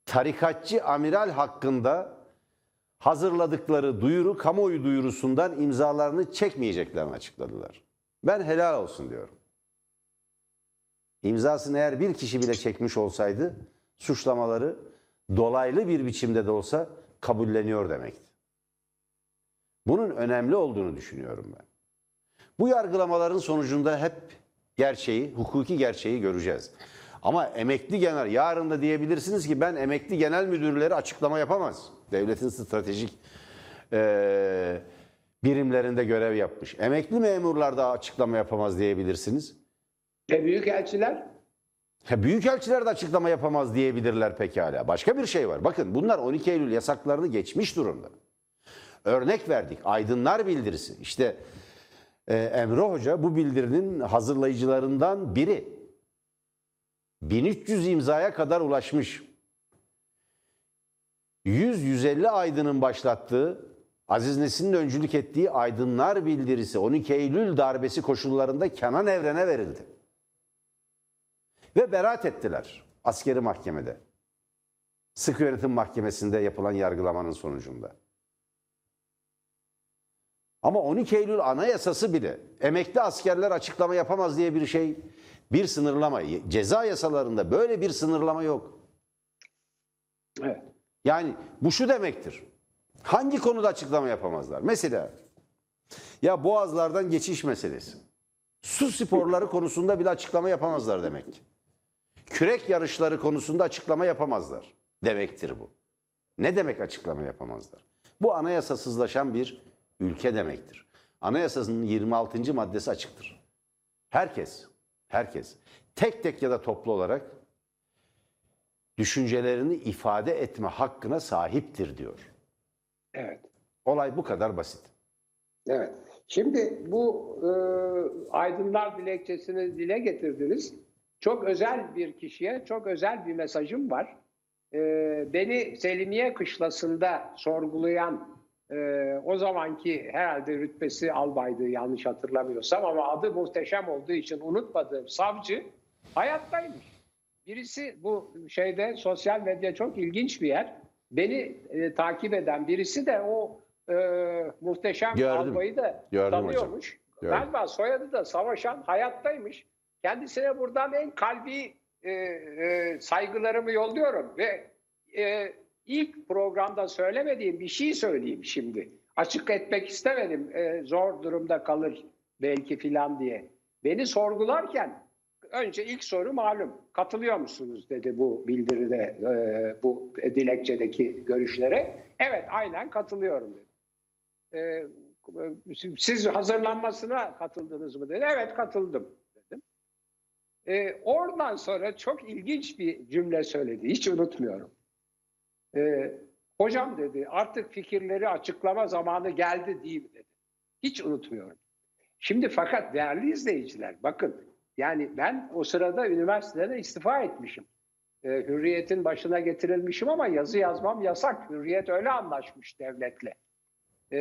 tarikatçı amiral hakkında hazırladıkları duyuru kamuoyu duyurusundan imzalarını çekmeyeceklerini açıkladılar. Ben helal olsun diyorum. İmzasını eğer bir kişi bile çekmiş olsaydı suçlamaları dolaylı bir biçimde de olsa kabulleniyor demekti. Bunun önemli olduğunu düşünüyorum ben. Bu yargılamaların sonucunda hep gerçeği, hukuki gerçeği göreceğiz. Ama emekli genel yarın da diyebilirsiniz ki ben emekli genel müdürleri açıklama yapamaz. Devletin stratejik eee, birimlerinde görev yapmış. Emekli memurlar da açıklama yapamaz diyebilirsiniz. Ve büyükelçiler Ha, Büyükelçiler de açıklama yapamaz diyebilirler pekala. Başka bir şey var. Bakın bunlar 12 Eylül yasaklarını geçmiş durumda. Örnek verdik. Aydınlar bildirisi. İşte e, Emre Hoca bu bildirinin hazırlayıcılarından biri. 1300 imzaya kadar ulaşmış. 100-150 aydının başlattığı, Aziz Nesin'in öncülük ettiği Aydınlar bildirisi 12 Eylül darbesi koşullarında Kenan Evren'e verildi. Ve beraat ettiler askeri mahkemede. Sıkı yönetim mahkemesinde yapılan yargılamanın sonucunda. Ama 12 Eylül anayasası bile emekli askerler açıklama yapamaz diye bir şey, bir sınırlama. Ceza yasalarında böyle bir sınırlama yok. evet. Yani bu şu demektir. Hangi konuda açıklama yapamazlar? Mesela ya boğazlardan geçiş meselesi. Su sporları konusunda bile açıklama yapamazlar demek. Kürek yarışları konusunda açıklama yapamazlar demektir bu. Ne demek açıklama yapamazlar? Bu anayasasızlaşan bir ülke demektir. Anayasasının 26. maddesi açıktır. Herkes, herkes tek tek ya da toplu olarak düşüncelerini ifade etme hakkına sahiptir diyor. Evet. Olay bu kadar basit. Evet. Şimdi bu e, aydınlar dilekçesini dile getirdiniz. Çok özel bir kişiye çok özel bir mesajım var. E, beni Selimiye Kışlası'nda sorgulayan e, o zamanki herhalde rütbesi albaydı yanlış hatırlamıyorsam ama adı muhteşem olduğu için unutmadığım savcı hayattaymış. Birisi bu şeyde sosyal medya çok ilginç bir yer. Beni e, takip eden birisi de o e, muhteşem Gördüm. albayı da Gördüm tanıyormuş. Gördüm. Galiba soyadı da Savaşan hayattaymış. Kendisine buradan en kalbi e, e, saygılarımı yolluyorum ve e, ilk programda söylemediğim bir şey söyleyeyim şimdi. Açık etmek istemedim. E, zor durumda kalır belki filan diye. Beni sorgularken önce ilk soru malum. Katılıyor musunuz dedi bu bildiride, e, bu dilekçedeki görüşlere. Evet aynen katılıyorum dedi. E, siz hazırlanmasına katıldınız mı dedi. Evet katıldım dedim. E, oradan sonra çok ilginç bir cümle söyledi. Hiç unutmuyorum. E, hocam dedi artık fikirleri açıklama zamanı geldi değil mi dedi. Hiç unutmuyorum. Şimdi fakat değerli izleyiciler bakın yani ben o sırada üniversitede istifa etmişim. E, hürriyetin başına getirilmişim ama yazı yazmam yasak. Hürriyet öyle anlaşmış devletle. E,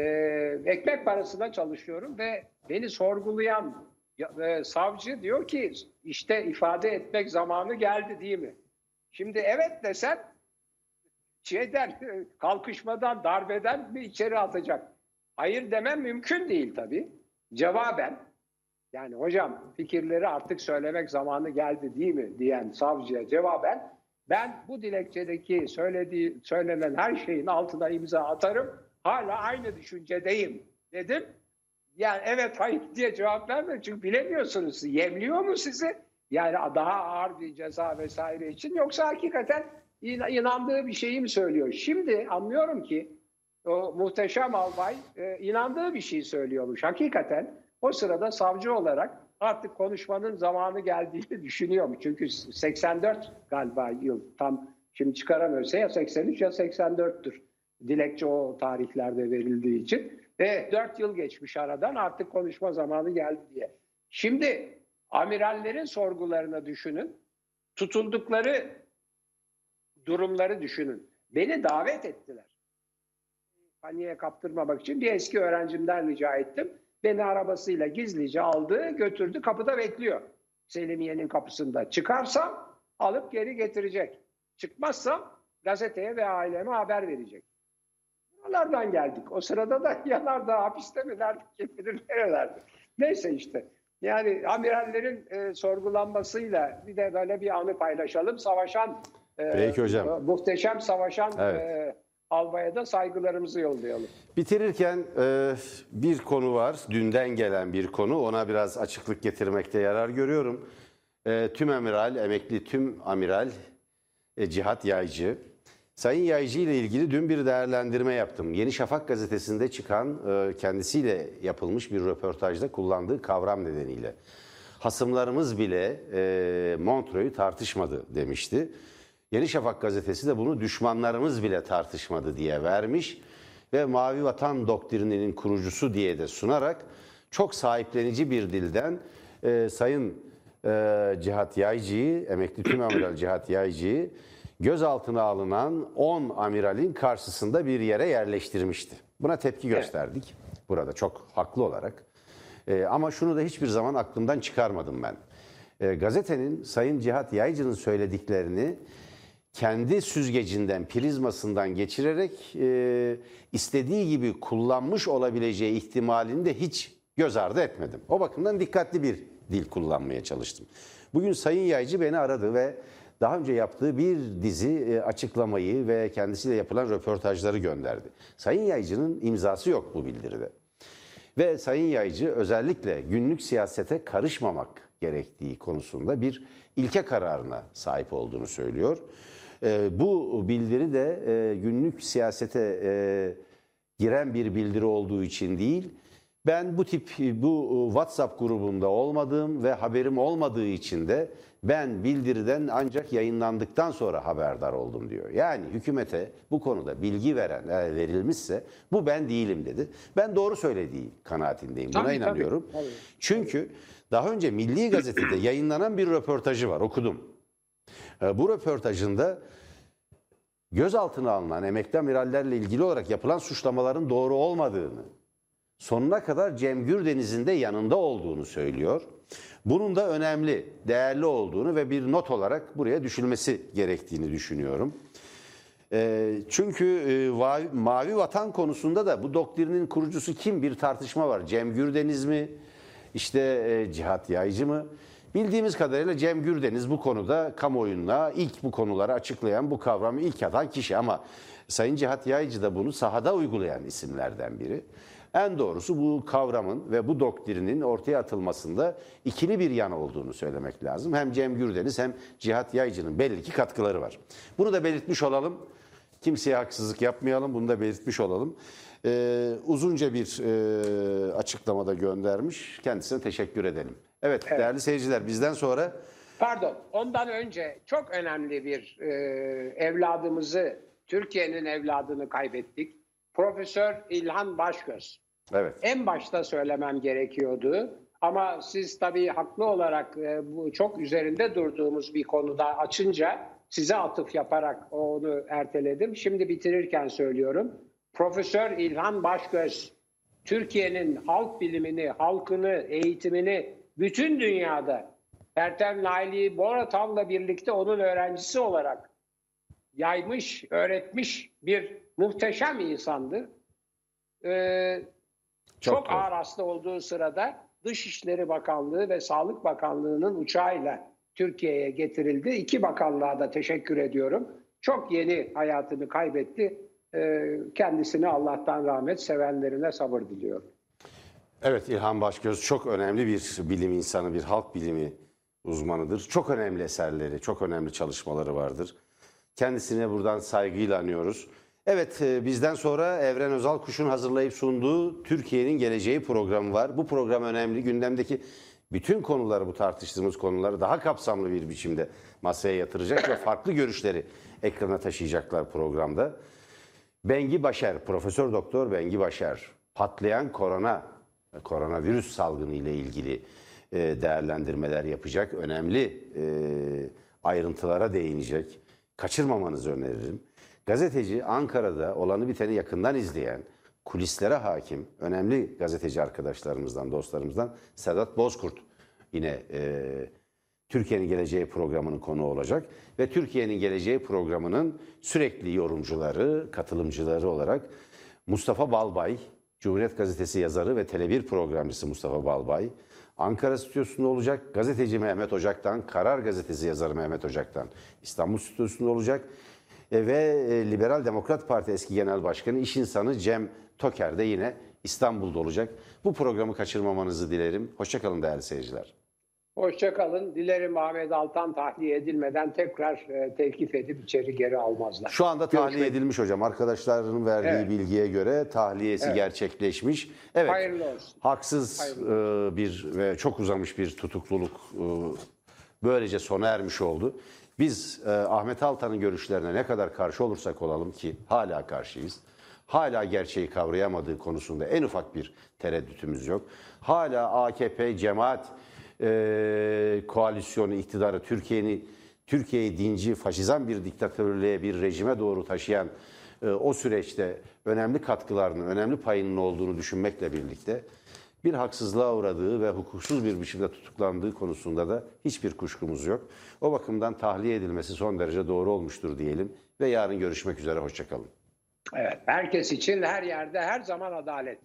ekmek parasına çalışıyorum ve beni sorgulayan ya- e, savcı diyor ki işte ifade etmek zamanı geldi değil mi? Şimdi evet desen şeyden kalkışmadan darbeden mi içeri atacak? Hayır demem mümkün değil tabii. Cevaben yani hocam fikirleri artık söylemek zamanı geldi değil mi diyen savcıya cevaben ben bu dilekçedeki söylediği söylenen her şeyin altına imza atarım. Hala aynı düşüncedeyim dedim. Yani evet hayır diye cevap vermedim çünkü bilemiyorsunuz. Yemliyor mu sizi? Yani daha ağır bir ceza vesaire için yoksa hakikaten inandığı bir şeyi mi söylüyor? Şimdi anlıyorum ki o muhteşem albay e, inandığı bir şey söylüyormuş. Hakikaten o sırada savcı olarak artık konuşmanın zamanı geldiğini düşünüyormuş. Çünkü 84 galiba yıl tam şimdi çıkaramıyorsa ya 83 ya 84'tür. Dilekçe o tarihlerde verildiği için. Ve 4 yıl geçmiş aradan artık konuşma zamanı geldi diye. Şimdi amirallerin sorgularını düşünün. Tutuldukları durumları düşünün. Beni davet ettiler. Paniğe kaptırmamak için bir eski öğrencimden rica ettim. Beni arabasıyla gizlice aldı, götürdü, kapıda bekliyor. Selimiye'nin kapısında. Çıkarsam alıp geri getirecek. Çıkmazsam gazeteye ve aileme haber verecek. Buralardan geldik. O sırada da yanardağ hapiste mi nerede kim bilir. Neyse işte. Yani amirallerin e, sorgulanmasıyla bir de böyle bir anı paylaşalım. Savaşan Peki hocam. muhteşem savaşan Evet. e, albaya da saygılarımızı yollayalım. Bitirirken e, bir konu var. Dünden gelen bir konu. Ona biraz açıklık getirmekte yarar görüyorum. e, tüm amiral, emekli tüm amiral e, Cihat Yaycı. Sayın Yaycı ile ilgili dün bir değerlendirme yaptım. Yeni Şafak gazetesinde çıkan e, kendisiyle yapılmış bir röportajda kullandığı kavram nedeniyle. Hasımlarımız bile e, Montreux'u tartışmadı demişti. Yeni Şafak gazetesi de bunu düşmanlarımız bile tartışmadı diye vermiş ve Mavi Vatan doktrininin kurucusu diye de sunarak çok sahiplenici bir dilden e, Sayın e, Cihat Yaycı'yı, emekli tüm amiral Cihat Yaycı'yı gözaltına alınan 10 amiralin karşısında bir yere yerleştirmişti. Buna tepki gösterdik burada çok haklı olarak. E, ama şunu da hiçbir zaman aklımdan çıkarmadım ben. E, gazetenin Sayın Cihat Yaycı'nın söylediklerini kendi süzgecinden, prizmasından geçirerek e, istediği gibi kullanmış olabileceği ihtimalini de hiç göz ardı etmedim. O bakımdan dikkatli bir dil kullanmaya çalıştım. Bugün Sayın Yaycı beni aradı ve daha önce yaptığı bir dizi e, açıklamayı ve kendisiyle yapılan röportajları gönderdi. Sayın Yaycı'nın imzası yok bu bildiride. Ve Sayın Yaycı özellikle günlük siyasete karışmamak gerektiği konusunda bir ilke kararına sahip olduğunu söylüyor. Ee, bu bildiri de e, günlük siyasete e, giren bir bildiri olduğu için değil, ben bu tip bu WhatsApp grubunda olmadığım ve haberim olmadığı için de ben bildiriden ancak yayınlandıktan sonra haberdar oldum diyor. Yani hükümete bu konuda bilgi veren verilmişse bu ben değilim dedi. Ben doğru söylediği kanaatindeyim. Buna Tabii, tabii, inanıyorum. tabii. Çünkü daha önce Milli Gazete'de yayınlanan bir röportajı var okudum. E, Bu röportajında gözaltına alınan emekli amirallerle ilgili olarak yapılan suçlamaların doğru olmadığını, sonuna kadar Cem Gürdeniz'in de yanında olduğunu söylüyor. Bunun da önemli, değerli olduğunu ve bir not olarak buraya düşülmesi gerektiğini düşünüyorum. E, çünkü e, mavi vatan konusunda da bu doktrinin kurucusu kim bir tartışma var. Cem Gürdeniz mi? İşte e, Cihat Yaycı mı? Bildiğimiz kadarıyla Cem Gürdeniz bu konuda kamuoyuna ilk bu konuları açıklayan, bu kavramı ilk atan kişi ama Sayın Cihat Yaycı da bunu sahada uygulayan isimlerden biri. En doğrusu bu kavramın ve bu doktrinin ortaya atılmasında ikili bir yan olduğunu söylemek lazım. Hem Cem Gürdeniz hem Cihat Yaycı'nın belli ki katkıları var. Bunu da belirtmiş olalım. Kimseye haksızlık yapmayalım, bunu da belirtmiş olalım. Ee, uzunca bir e, açıklamada göndermiş. Kendisine teşekkür edelim. Evet, değerli seyirciler bizden sonra Pardon, ondan önce çok önemli bir e, evladımızı, Türkiye'nin evladını kaybettik. Profesör İlhan Başgöz. evet En başta söylemem gerekiyordu. Ama siz tabii haklı olarak e, bu çok üzerinde durduğumuz bir konuda açınca size atıf yaparak onu erteledim. Şimdi bitirirken söylüyorum. Profesör İlhan Başgöz Türkiye'nin halk bilimini, halkını, eğitimini bütün dünyada Ertem Naili Boratan'la birlikte onun öğrencisi olarak yaymış, öğretmiş bir muhteşem insandı. Ee, Çok çok, ağır hasta olduğu sırada Dışişleri Bakanlığı ve Sağlık Bakanlığı'nın uçağıyla Türkiye'ye getirildi. İki bakanlığa da teşekkür ediyorum. Çok yeni hayatını kaybetti. Ee, kendisine Allah'tan rahmet, sevenlerine sabır diliyorum. Evet İlhan Başgöz çok önemli bir bilim insanı, bir halk bilimi uzmanıdır. Çok önemli eserleri, çok önemli çalışmaları vardır. Kendisine buradan saygıyla anıyoruz. Evet e, bizden sonra Evren Özal Kuş'un hazırlayıp sunduğu Türkiye'nin Geleceği programı var. Bu program önemli. Gündemdeki bütün konuları, bu tartıştığımız konuları daha kapsamlı bir biçimde masaya yatıracak ve farklı görüşleri ekrana taşıyacaklar programda. Bengi Başer, Profesör Doktor Bengi Başer, patlayan korona, koronavirüs salgını ile ilgili e, değerlendirmeler yapacak. Önemli e, ayrıntılara değinecek. Kaçırmamanızı öneririm. Gazeteci Ankara'da olanı biteni yakından izleyen, kulislere hakim, önemli gazeteci arkadaşlarımızdan, dostlarımızdan Sedat Bozkurt yine e, Türkiye'nin Geleceği programının konu olacak ve Türkiye'nin Geleceği programının sürekli yorumcuları, katılımcıları olarak Mustafa Balbay, Cumhuriyet Gazetesi yazarı ve Tele1 programcısı Mustafa Balbay, Ankara stüdyosunda olacak, gazeteci Mehmet Ocak'tan, Karar Gazetesi yazarı Mehmet Ocak'tan İstanbul stüdyosunda olacak E, ve e, Liberal Demokrat Parti eski genel başkanı, iş insanı Cem Toker de yine İstanbul'da olacak. Bu programı kaçırmamanızı dilerim. Hoşçakalın değerli seyirciler. Hoşçakalın. Dilerim Ahmet Altan tahliye edilmeden tekrar e, tevkif edip içeri geri almazlar. Şu anda tahliye Görüşmek- edilmiş hocam. Arkadaşlarının verdiği Evet. bilgiye göre tahliyesi Evet. gerçekleşmiş. Evet. Hayırlı olsun. Haksız Hayırlı e, bir ve çok uzamış bir tutukluluk e, böylece sona ermiş oldu. Biz e, Ahmet Altan'ın görüşlerine ne kadar karşı olursak olalım ki hala karşıyız. Hala gerçeği kavrayamadığı konusunda en ufak bir tereddütümüz yok. Hala AKP cemaat e, koalisyonu iktidarı Türkiye'nin Türkiye'yi dinci, faşizan bir diktatörlüğe, bir rejime doğru taşıyan e, o süreçte önemli katkılarının, önemli payının olduğunu düşünmekle birlikte bir haksızlığa uğradığı ve hukuksuz bir biçimde tutuklandığı konusunda da hiçbir kuşkumuz yok. O bakımdan tahliye edilmesi son derece doğru olmuştur diyelim ve yarın görüşmek üzere, hoşçakalın. Evet, herkes için her yerde her zaman adalet.